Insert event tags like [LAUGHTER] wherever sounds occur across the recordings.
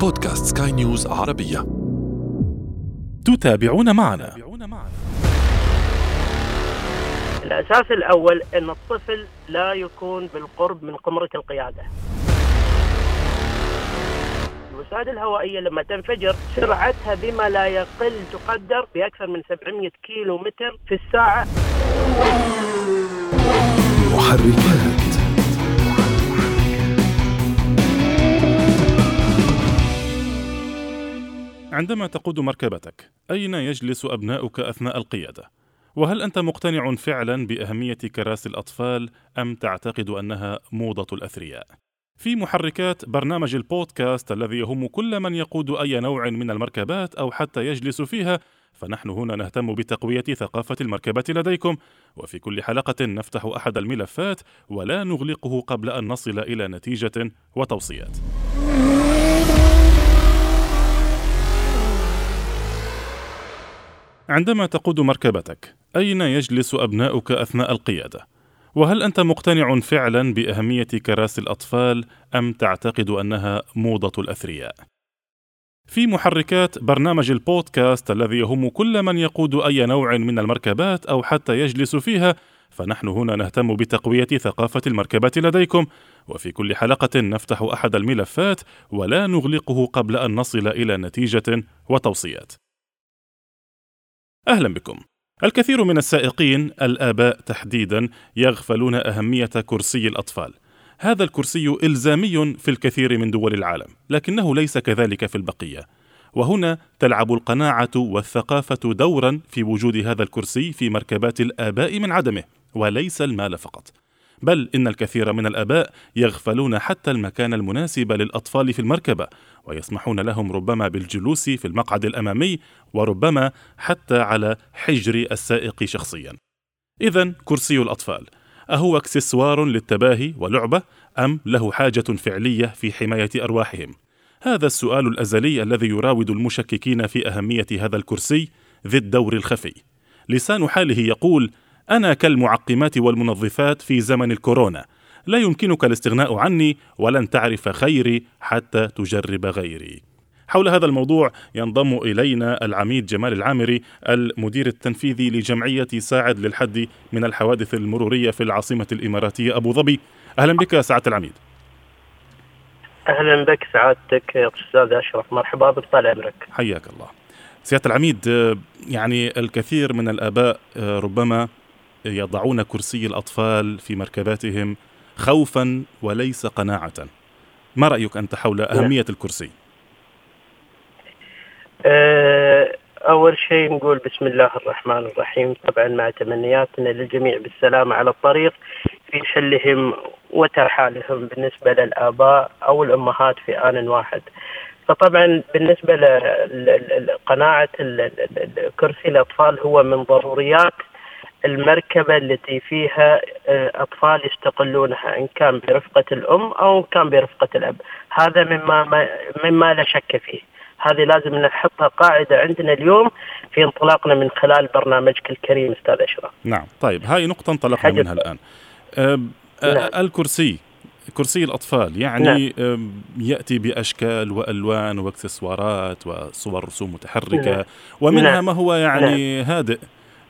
بودكاست سكاي نيوز عربية. تتابعون معنا. الأساس الأول أن الطفل لا يكون بالقرب من قمرة القيادة. الوسائد الهوائية لما تنفجر سرعتها بما لا يقل تقدر بأكثر من 700 كيلو متر في الساعة. محركات عندما تقود مركبتك أين يجلس أبناؤك أثناء القيادة؟ وهل أنت مقتنع فعلا بأهمية كراسي الأطفال أم تعتقد أنها موضة الأثرياء؟ في محركات برنامج البودكاست الذي يهم كل من يقود أي نوع من المركبات أو حتى يجلس فيها فنحن هنا نهتم بتقوية ثقافة المركبة لديكم وفي كل حلقة نفتح أحد الملفات ولا نغلقه قبل أن نصل إلى نتيجة وتوصيات عندما تقود مركبتك أين يجلس أبناؤك أثناء القيادة؟ وهل أنت مقتنع فعلا بأهمية كراسي الأطفال أم تعتقد أنها موضة الأثرياء؟ في محركات برنامج البودكاست الذي يهم كل من يقود أي نوع من المركبات أو حتى يجلس فيها فنحن هنا نهتم بتقوية ثقافة المركبة لديكم وفي كل حلقة نفتح أحد الملفات ولا نغلقه قبل أن نصل إلى نتيجة وتوصيات أهلا بكم. الكثير من السائقين الآباء تحديدا يغفلون أهمية كرسي الأطفال. هذا الكرسي إلزامي في الكثير من دول العالم لكنه ليس كذلك في البقية. وهنا تلعب القناعة والثقافة دورا في وجود هذا الكرسي في مركبات الآباء من عدمه وليس المال فقط. بل إن الكثير من الآباء يغفلون حتى المكان المناسب للأطفال في المركبة ويسمحون لهم ربما بالجلوس في المقعد الأمامي وربما حتى على حجر السائق شخصيا. إذا كرسي الأطفال. أهو أكسسوار للتباهي ولعبة أم له حاجة فعلية في حماية أرواحهم؟ هذا السؤال الأزلي الذي يراود المشككين في أهمية هذا الكرسي ذي الدور الخفي. لسان حاله يقول أنا كالمعقمات والمنظفات في زمن الكورونا لا يمكنك الاستغناء عني ولن تعرف خيري حتى تجرب غيري. حول هذا الموضوع ينضم إلينا العميد جمال العامري المدير التنفيذي لجمعية ساعد للحد من الحوادث المرورية في العاصمة الإماراتية أبو ظبي. أهلا بك سعادة العميد. أهلا بك سعادتك يا أستاذ أشرف. مرحبا بك طال عمرك. حياك الله. سيادة العميد يعني الكثير من الآباء ربما يضعون كرسي الأطفال في مركباتهم خوفا وليس قناعة. ما رأيك أنت حول أهمية الكرسي؟ أه أول شيء نقول بسم الله الرحمن الرحيم. طبعا مع تمنياتنا للجميع بالسلامة على الطريق في حلهم وترحالهم بالنسبة للآباء أو الأمهات في آن واحد. فطبعا بالنسبة لقناعة كرسي الأطفال هو من ضروريات المركبة التي فيها أطفال يستقلونها إن كان برفقة الأم أو إن كان برفقة الأب هذا مما مما لا شك فيه هذه لازم نحطها قاعدة عندنا اليوم في انطلاقنا من خلال برنامجك الكريم أستاذ أشرف نعم طيب هاي نقطة انطلقنا منها الآن أه نعم. الكرسي كرسي الأطفال يعني نعم. يأتي بأشكال وألوان وأكسسوارات وصور رسوم متحركة نعم. ومنها نعم. ما هو يعني نعم. هادئ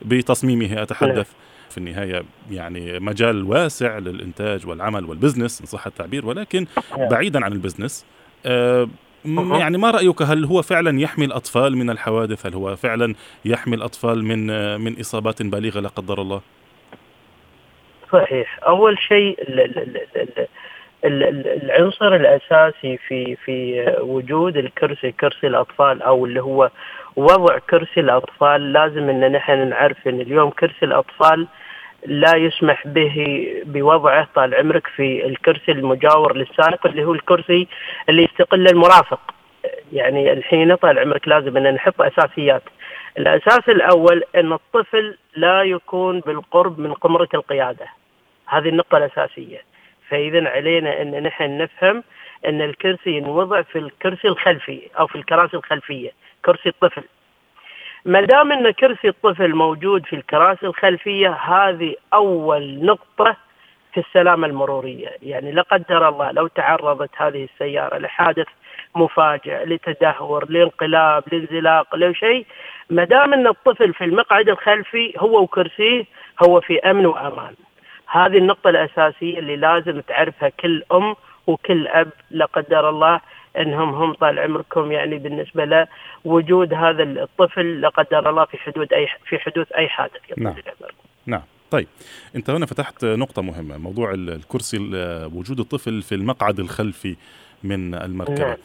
بتصميمه أتحدث نعم. في النهاية يعني مجال واسع للإنتاج والعمل وال business إن صح التعبير ولكن نعم. بعيدا عن ال business أه يعني ما رأيك؟ هل هو فعلا يحمي الأطفال من الحوادث؟ هل هو فعلا يحمي الأطفال من من إصابات بالغة لا قدر الله؟ صحيح. أول شيء العنصر الأساسي في في وجود الكرسي كرسي الأطفال أو اللي هو وضع كرسي الأطفال. لازم إن نحن نعرف إن اليوم كرسي الأطفال لا يسمح به بوضعه طال عمرك في الكرسي المجاور للسائق اللي هو الكرسي اللي يستقل المرافق. يعني الحين طال عمرك لازم إن نحط أساسيات. الأساس الأول إن الطفل لا يكون بالقرب من قمرة القيادة. هذه النقطة الأساسية. فاذا علينا إن نحن نفهم إن الكرسي ينوضع في الكرسي الخلفي أو في الكراسي الخلفية. كرسي الطفل. ما دام إن كرسي الطفل موجود في الكراسي الخلفية هذه أول نقطة في السلامة المرورية، يعني لا قدر الله لو تعرضت هذه السيارة لحادث مفاجئ لتدهور لانقلاب لانزلاق لشيء ما دام إن الطفل في المقعد الخلفي هو وكرسيه هو في أمن وأمان. هذه النقطة الأساسية اللي لازم تعرفها كل أم وكل أب لا قدر الله انهم هم طال عمركم يعني بالنسبة له وجود هذا الطفل لا قدر الله في حدود اي في حدوث أي حادث نعم. نعم طيب انت هنا فتحت نقطة مهمة موضوع الكرسي وجود الطفل في المقعد الخلفي من المركبة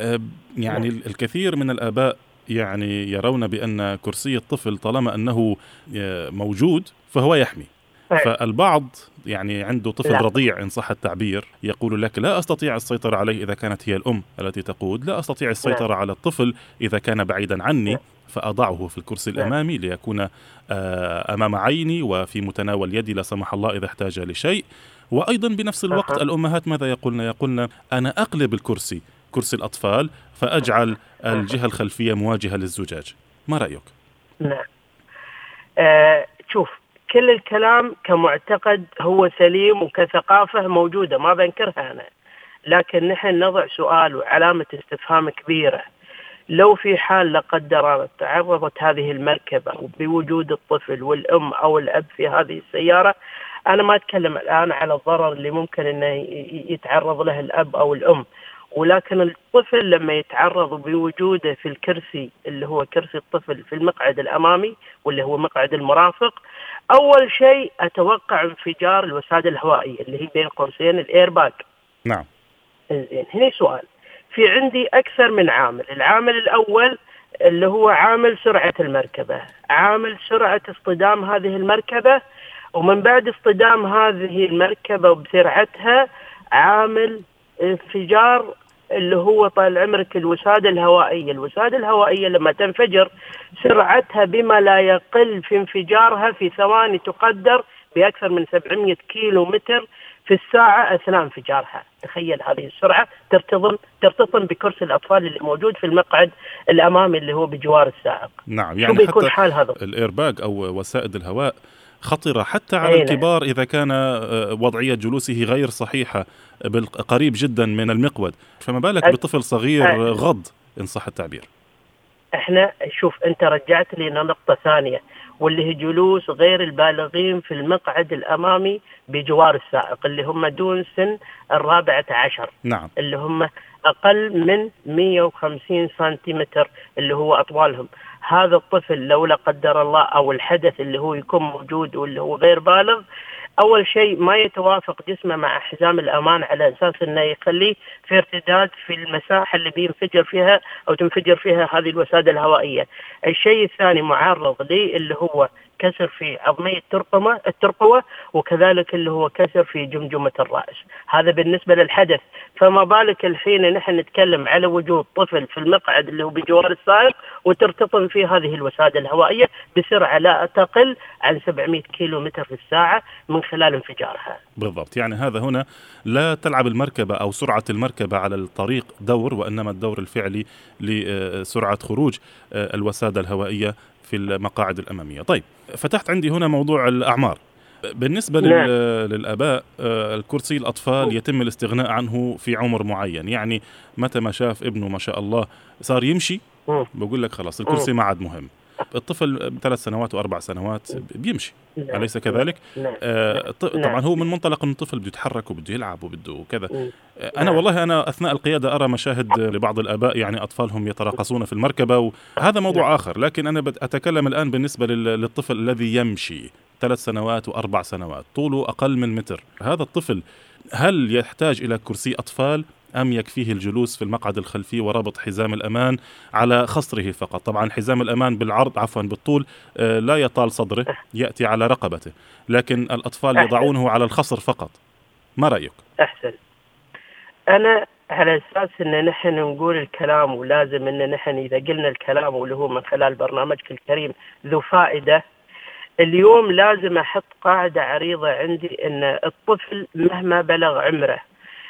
نعم. يعني نعم. الكثير من الآباء يعني يرون بأن كرسي الطفل طالما أنه أه، موجود فهو يحمي فالبعض يعني عنده طفل لا. رضيع إن صح التعبير يقول لك لا أستطيع السيطرة عليه إذا كانت هي الأم التي تقود لا أستطيع السيطرة لا. على الطفل إذا كان بعيدا عني لا. فأضعه في الكرسي الأمامي ليكون آه، أمام عيني وفي متناول يدي لا سمح الله إذا احتاج لشيء وأيضا بنفس الوقت الأمهات ماذا يقولن يقولن أنا أقلب الكرسي كرسي الأطفال فأجعل الجهة الخلفية مواجهة للزجاج ما رأيك؟ نعم آه شوف كل الكلام كمعتقد هو سليم وكثقافة موجودة ما بنكرها أنا. لكن نحن نضع سؤال وعلامة استفهام كبيرة. لو في حال لا قدر الله تعرضت هذه المركبة بوجود الطفل والأم أو الأب في هذه السيارة أنا ما أتكلم الآن على الضرر اللي ممكن أنه يتعرض له الأب أو الأم. ولكن الطفل لما يتعرض بوجوده في الكرسي اللي هو كرسي الطفل في المقعد الأمامي واللي هو مقعد المرافق أول شيء أتوقع انفجار الوساده الهوائيه اللي هي بين قوسين الإيرباك. نعم. زين هنا سؤال. في عندي أكثر من عامل. العامل الأول اللي هو عامل سرعة المركبة. عامل سرعة اصطدام هذه المركبة ومن بعد اصطدام هذه المركبة وبسرعتها عامل انفجار اللي هو طال عمرك الوسادة الهوائية الوسادة الهوائية لما تنفجر سرعتها بما لا يقل في انفجارها في ثواني تقدر بأكثر من 700 كيلو متر في الساعة أثناء انفجارها. تخيل هذه السرعة ترتطم ترتطم بكرسي الأطفال اللي موجود في المقعد الأمامي اللي هو بجوار السائق. نعم يعني حتى حال هذا؟ الإيرباج أو وسائد الهواء خطرة حتى على الكبار إذا كان آه، وضعية جلوسه غير صحيحة قريب جدا من المقود. فما بالك بطفل صغير غض إن صح التعبير؟ إحنا شوف أنت رجعت لي نقطة ثانية. واللي هي جلوس غير البالغين في المقعد الأمامي بجوار السائق اللي هم دون سن الرابعة عشر. نعم. اللي هم أقل من 150 سنتيمتر اللي هو أطوالهم. هذا الطفل لو لا قدر الله أو الحدث اللي هو يكون موجود واللي هو غير بالغ أول شيء ما يتوافق جسمه مع حزام الأمان على أساس إنه يخليه في ارتداد في المساحة اللي بينفجر فيها أو تنفجر فيها هذه الوسادة الهوائية. الشيء الثاني معرض لي اللي هو كسر في عظمية الترقمة الترقوة وكذلك اللي هو كسر في جمجمة الرأس. هذا بالنسبة للحدث. فما بالك الحين نحن نتكلم على وجود طفل في المقعد اللي هو بجوار السائق وترتطم فيه هذه الوسادة الهوائية بسرعة لا تقل عن 700 كيلو متر في الساعة من خلال انفجارها. بالضبط. يعني هذا هنا لا تلعب المركبة أو سرعة المركبة على الطريق دور وإنما الدور الفعلي لسرعة خروج الوسادة الهوائية في المقاعد الأمامية. طيب فتحت عندي هنا موضوع الأعمار. بالنسبة نعم. للآباء آه، الكرسي الأطفال يتم الاستغناء عنه في عمر معين. يعني متى ما شاف ابنه ما شاء الله صار يمشي بقول لك خلاص الكرسي ما عاد مهم. الطفل ثلاث سنوات وأربع سنوات بيمشي نعم. أليس كذلك؟ نعم. آه طبعا نعم. هو من منطلق إن الطفل بده يتحرك وبده يلعب وبده كذا آه أنا والله أنا أثناء القيادة أرى مشاهد لبعض الآباء يعني أطفالهم يتراقصون في المركبة وهذا موضوع آخر لكن أنا أتكلم الآن بالنسبة للطفل الذي يمشي ثلاث سنوات وأربع سنوات طوله أقل من متر هذا الطفل هل يحتاج إلى كرسي أطفال أم يكفيه الجلوس في المقعد الخلفي وربط حزام الأمان على خصره فقط. طبعا حزام الأمان بالعرض عفوا بالطول آه، لا يطال صدره يأتي على رقبته. لكن الأطفال يضعونه على الخصر فقط. ما رأيك؟ أحسن. أنا على أساس إن نحن نقول الكلام ولازم إن نحن إذا قلنا الكلام واللي هو من خلال برنامجك الكريم ذو فائدة اليوم لازم أحط قاعدة عريضة عندي إن الطفل مهما بلغ عمره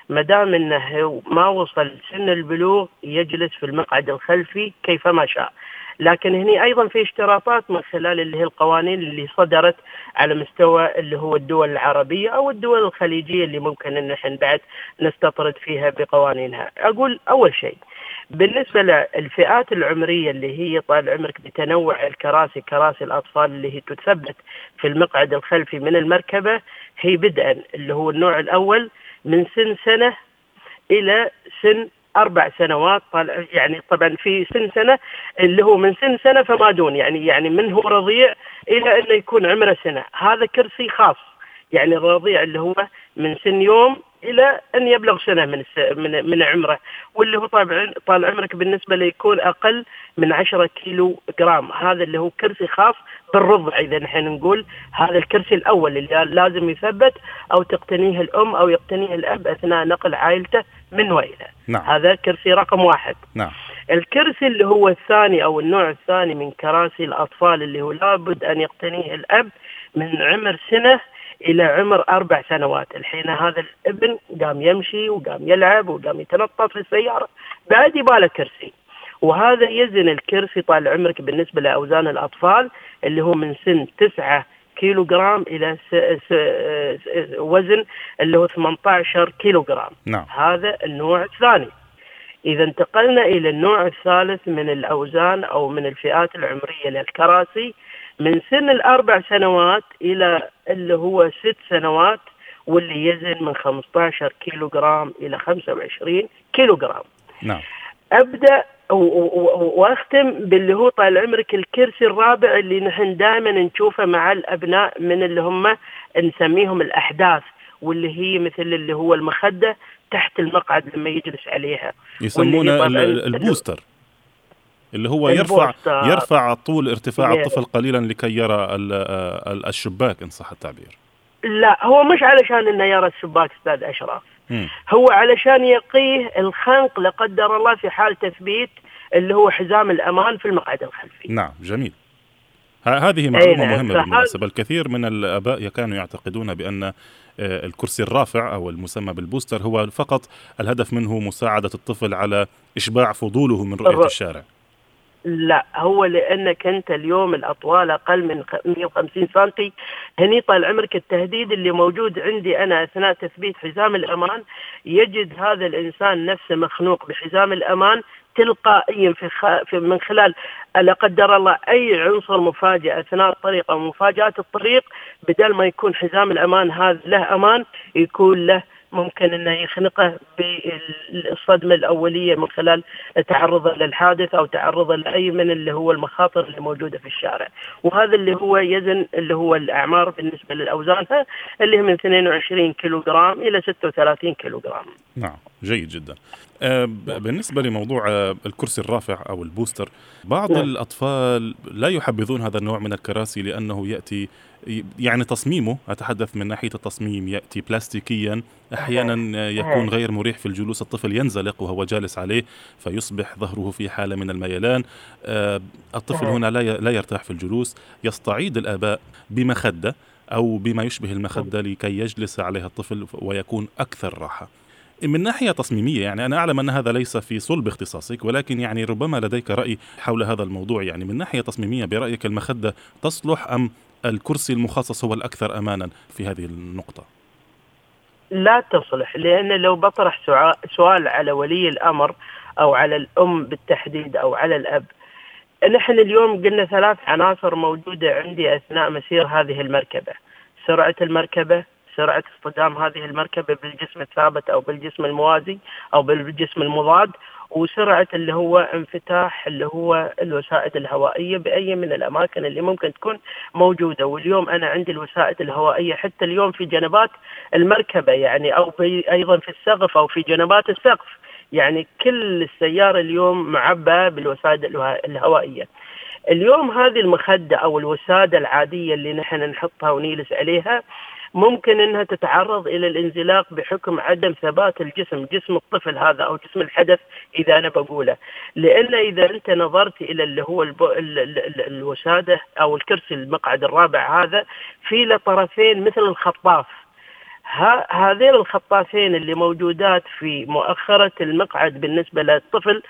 ما دام إنه ما وصل سن البلوغ يجلس في المقعد الخلفي كيفما شاء لكن هني أيضا في اشتراطات من خلال اللي هي القوانين اللي صدرت على مستوى اللي هو الدول العربية أو الدول الخليجية اللي ممكن إن إحنا بعد نستطرد فيها بقوانينها. أقول أول شيء بالنسبة للفئات العمرية اللي هي طال عمرك بتنوع الكراسي كراسي الأطفال اللي هي تثبت في المقعد الخلفي من المركبة هي بدءا اللي هو النوع الأول من سن سنة إلى سن أربع سنوات يعني طبعا في سن سنة اللي هو من سن سنة فما دون يعني يعني من هو رضيع إلى أنه يكون عمره سنة. هذا كرسي خاص يعني الرضيع اللي هو من سن يوم إلى أن يبلغ سنة من من من عمره. واللي هو طبعا طال عمرك بالنسبة له يكون أقل من 10 كيلو جرام. هذا اللي هو كرسي خاص بالرضع إذا نحن نقول هذا الكرسي الأول اللي لازم يثبت أو تقتنيه الأم أو يقتنيه الأب أثناء نقل عائلته من والى نعم. هذا كرسي رقم واحد. نعم. الكرسي اللي هو الثاني أو النوع الثاني من كراسي الأطفال اللي هو لابد أن يقتنيه الأب من عمر سنة إلى عمر أربع سنوات. الحين هذا الابن قام يمشي وقام يلعب وقام يتنطط في السيارة بعد يباله كرسي. وهذا يزن الكرسي طال عمرك بالنسبة لأوزان الأطفال اللي هو من سن تسعة كيلو جرام إلى س... س... وزن اللي هو 18 كيلو جرام نعم. هذا النوع الثاني. إذا انتقلنا إلى النوع الثالث من الأوزان أو من الفئات العمرية للكراسي. من سن الأربع سنوات إلى اللي هو ست سنوات واللي يزن من 15 كيلو جرام إلى 25 كيلو جرام نعم. أبدأ واختم باللي هو طال عمرك الكرسي الرابع اللي نحن دائما نشوفه مع الأبناء من اللي هم نسميهم الأحداث واللي هي مثل اللي هو المخدة تحت المقعد لما يجلس عليها. يسمونه ال booster. اللي هو يرفع يرفع طول ارتفاع الطفل قليلا لكي يرى الشباك إن صح التعبير. لا هو مش علشان إنه يرى الشباك أستاذ أشرف. هو علشان يقيه الخنق لا قدر الله في حال تثبيت اللي هو حزام الأمان في المقعد الخلفي. نعم جميل. هذه معلومة نعم. مهمة بالمناسبة. الكثير من الآباء كانوا يعتقدون بأن الكرسي الرافع أو المسمى بالبوستر هو فقط الهدف منه مساعدة الطفل على إشباع فضوله من رؤية الشارع. لا هو لأنك أنت اليوم الأطوال أقل من 150 سم هني طال عمرك التهديد اللي موجود عندي أنا أثناء تثبيت حزام الأمان يجد هذا الإنسان نفسه مخنوق بحزام الأمان تلقائيا في, خ... في من خلال لا قدر الله أي عنصر مفاجئ أثناء الطريق أو مفاجآت الطريق بدل ما يكون حزام الأمان هذا له أمان يكون له ممكن إنه يخنقه بالصدمة الأولية من خلال تعرضه للحادث أو تعرضه لأي من اللي هو المخاطر اللي موجودة في الشارع، وهذا اللي هو يزن اللي هو الأعمار بالنسبة للأوزان اللي هي من 22 كيلو جرام إلى 36 كيلو جرام. نعم، جيد جدا. آه، بالنسبة لموضوع آه، الكرسي الرافع أو ال booster، بعض نعم. الأطفال لا يحبذون هذا النوع من الكراسي لأنه يأتي يعني تصميمه أتحدث من ناحية التصميم يأتي بلاستيكيا أحيانا يكون غير مريح في الجلوس الطفل ينزلق وهو جالس عليه فيصبح ظهره في حالة من الميلان. آه، الطفل هنا لا لا يرتاح في الجلوس. يستعيد الآباء بمخدة أو بما يشبه المخدة لكي يجلس عليها الطفل ويكون أكثر راحة. من ناحية تصميمية يعني أنا أعلم أن هذا ليس في صلب اختصاصك ولكن يعني ربما لديك رأي حول هذا الموضوع. يعني من ناحية تصميمية برأيك المخدة تصلح أم الكرسي المخصص هو الأكثر أمانا في هذه النقطة. لا تصلح لأن لو بطرح سؤال على ولي الأمر أو على الأم بالتحديد أو على الأب نحن اليوم قلنا ثلاث عناصر موجودة عندي أثناء مسير هذه المركبة. سرعة المركبة سرعة اصطدام هذه المركبة بالجسم الثابت أو بالجسم الموازي أو بالجسم المضاد وسرعة اللي هو انفتاح اللي هو الوسائد الهوائية بأي من الأماكن اللي ممكن تكون موجودة واليوم أنا عندي الوسائد الهوائية حتى اليوم في جنبات المركبة يعني أو أيضا في السقف أو في جنبات السقف يعني كل السيارة اليوم معبأة بالوسائد الهوائية. اليوم هذه المخدة أو الوسادة العادية اللي نحن نحطها ونجلس عليها ممكن إنها تتعرض إلى الانزلاق بحكم عدم ثبات الجسم، جسم الطفل هذا أو جسم الحدث إذا أنا بقوله، لأن إذا أنت نظرت إلى اللي هو الوسادة أو الكرسي المقعد الرابع هذا في له طرفين مثل الخطاف. هذين الخطافين اللي موجودات في مؤخرة المقعد بالنسبة للطفل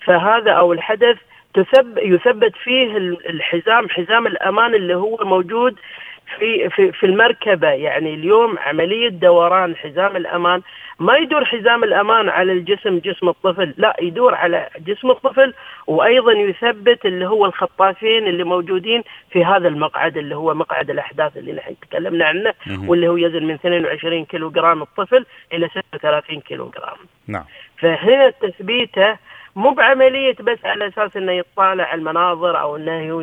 فهذا أو الحدث تثب يثبت فيه الحزام حزام الأمان اللي هو موجود في في في المركبة. يعني اليوم عملية دوران حزام الأمان. ما يدور حزام الأمان على الجسم جسم الطفل. لا يدور على جسم الطفل وأيضا يثبت اللي هو الخطافين اللي موجودين في هذا المقعد اللي هو مقعد الأحداث اللي نحن تكلمنا عنه واللي هو يزن من 22 كيلو جرام الطفل إلى 36 كيلو جرام نعم. فهنا تثبيته مو بعملية بس على أساس أنه يطالع المناظر أو أنه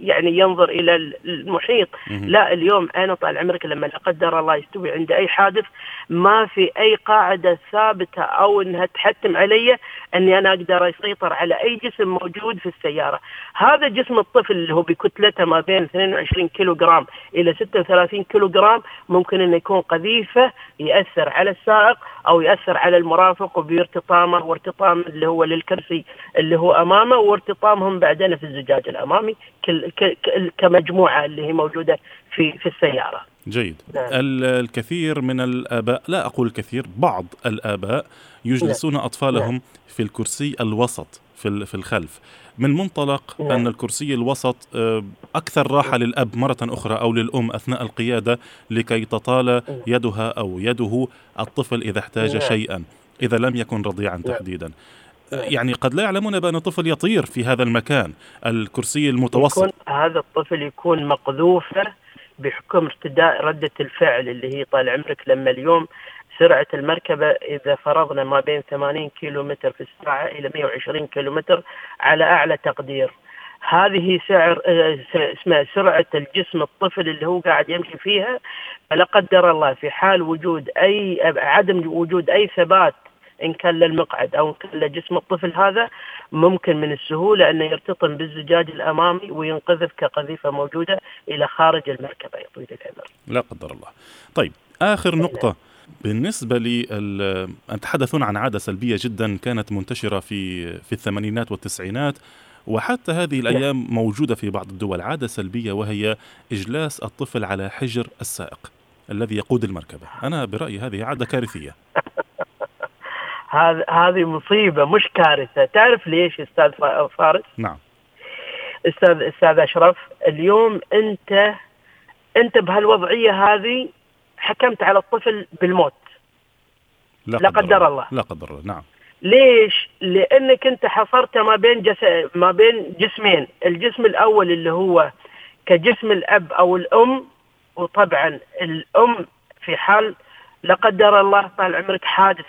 يعني ينظر إلى المحيط. لا اليوم أنا طال عمرك لما لا قدر الله يستوي عند أي حادث ما في أي قاعدة ثابتة أو أنها تحتم علي أني أنا أقدر أسيطر على أي جسم موجود في السيارة. هذا جسم الطفل اللي هو بكتلته ما بين 22 كيلو جرام إلى 36 كيلو جرام ممكن أنه يكون قذيفة يأثر على السائق أو يأثر على المرافق وبارتطامه. وارتطام اللي هو للكرسي اللي هو أمامه وارتطامهم بعدين في الزجاج الأمامي كمجموعة اللي هي موجودة في في السيارة. جيد نعم. الكثير من الآباء لا أقول الكثير بعض الآباء يجلسون نعم. أطفالهم نعم. في الكرسي الوسط في في الخلف من منطلق نعم. أن الكرسي الوسط آه، أكثر راحة للأب مرة أخرى أو للأم أثناء القيادة لكي تطال نعم. يدها أو يده الطفل إذا احتاج نعم. شيئا إذا لم يكن رضيعا تحديدا. يعني قد لا يعلمون بأن الطفل يطير في هذا المكان. الكرسي المتوسط. يكون هذا الطفل يكون مقذوفة بحكم ارتداء ردة الفعل اللي هي طال عمرك لما اليوم سرعة المركبة إذا فرضنا ما بين 80 كيلو متر في الساعة إلى 120 كيلو متر على أعلى تقدير. هذه سعر اسمها سرعة الجسم الطفل اللي هو قاعد يمشي فيها. فلا قدر الله في حال وجود أي عدم وجود أي ثبات إن كان للمقعد أو إن كان لجسم الطفل هذا ممكن من السهولة انه يرتطم بالزجاج الأمامي وينقذف كقذيفة موجودة إلى خارج المركبة. يا طويل العمر. لا قدر الله. طيب آخر نقطة. بالنسبة لي تحدثون عن عادة سلبية جدا كانت منتشرة في في الثمانينات والتسعينات وحتى هذه الأيام موجودة في بعض الدول عادة سلبية وهي إجلاس الطفل على حجر السائق الذي يقود المركبة. أنا برأيي هذه عادة كارثية. [LAUGHS] هذه هذه مصيبة مش كارثة. تعرف ليش أستاذ فارس؟ نعم. أستاذ أستاذ أشرف اليوم أنت أنت بهالوضعية هذه حكمت على الطفل بالموت. لا, لا قدر الله. لا قدر الله نعم. ليش؟ لأنك أنت حصرته ما بين جس... ما بين جسمين، الجسم الأول اللي هو كجسم الأب أو الأم وطبعا الأم في حال لا قدر الله طال عمرك حادث.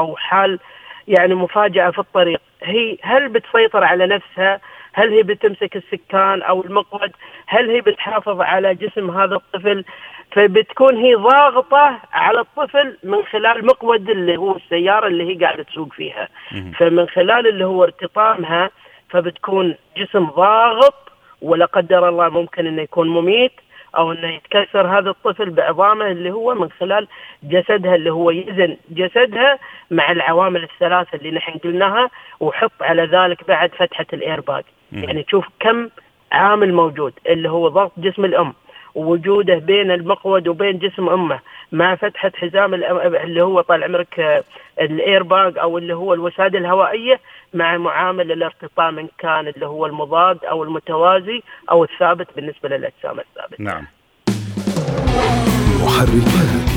أو حال يعني مفاجأة في الطريق. هي هل بتسيطر على نفسها؟ هل هي بتمسك السكان أو المقود؟ هل هي بتحافظ على جسم هذا الطفل؟ فبتكون هي ضاغطة على الطفل من خلال مقود اللي هو السيارة اللي هي قاعدة تسوق فيها. فمن خلال اللي هو ارتطامها فبتكون جسم ضاغط ولا قدر الله ممكن إنه يكون مميت أو انه يتكسر هذا الطفل بعظامه اللي هو من خلال جسدها اللي هو يزن جسدها مع العوامل الثلاثة اللي نحن قلناها وحط على ذلك بعد فتحة الإيرباج. يعني تشوف كم عامل موجود اللي هو ضغط جسم الأم. ووجوده بين المقود وبين جسم أمه مع فتحة حزام اللي هو طال عمرك الايرباج أو اللي هو الوسادة الهوائية مع معامل الارتطام إن كان اللي هو المضاد أو المتوازي أو الثابت بالنسبة للأجسام الثابتة. نعم. محركات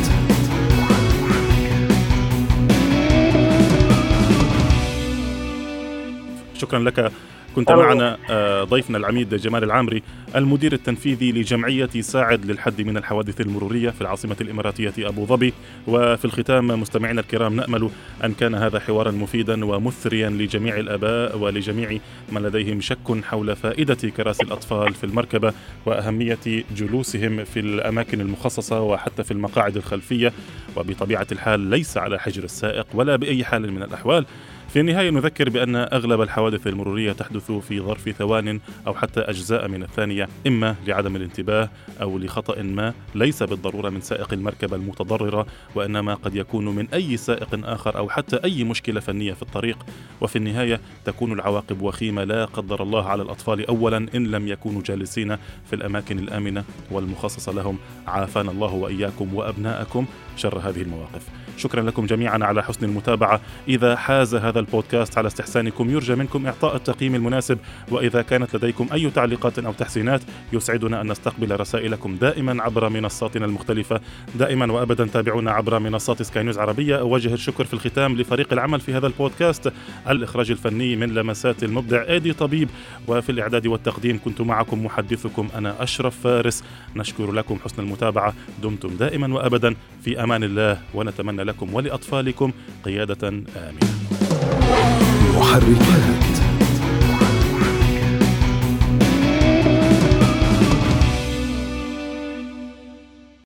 شكرا لك كنت معنا آه، ضيفنا العميد جمال العامري المدير التنفيذي لجمعية ساعد للحد من الحوادث المرورية في العاصمة الإماراتية أبو ظبي. وفي الختام مستمعينا الكرام نأمل أن كان هذا حوارا مفيدا ومثريا لجميع الآباء ولجميع من لديهم شك حول فائدة كراسي الأطفال في المركبة وأهمية جلوسهم في الأماكن المخصصة وحتى في المقاعد الخلفية. وبطبيعة الحال ليس على حجر السائق ولا بأي حال من الأحوال. في النهاية نذكر بأن أغلب الحوادث المرورية تحدث في ظرف ثوان أو حتى أجزاء من الثانية إما لعدم الانتباه أو لخطأ ما ليس بالضرورة من سائق المركبة المتضررة وإنما قد يكون من أي سائق آخر أو حتى أي مشكلة فنية في الطريق. وفي النهاية تكون العواقب وخيمة لا قدر الله على الأطفال أولا إن لم يكونوا جالسين في الأماكن الآمنة والمخصصة لهم. عافانا الله وإياكم وأبناءكم شر هذه المواقف. شكرا لكم جميعا على حسن المتابعة. إذا حاز هذا البودكاست على استحسانكم يرجى منكم إعطاء التقييم المناسب. وإذا كانت لديكم أي تعليقات أو تحسينات يسعدنا أن نستقبل رسائلكم دائما عبر منصاتنا المختلفة. دائما وأبدا تابعونا عبر منصات سكاي نيوز عربية. أوجه الشكر في الختام لفريق العمل في هذا البودكاست الإخراج الفني من لمسات المبدع إيدي طبيب. وفي الإعداد والتقديم كنت معكم محدثكم أنا أشرف فارس. نشكر لكم حسن المتابعة. دمتم دائما وأبدا. في أمان الله ونتمنى لكم ولأطفالكم قيادة آمنة. محركات.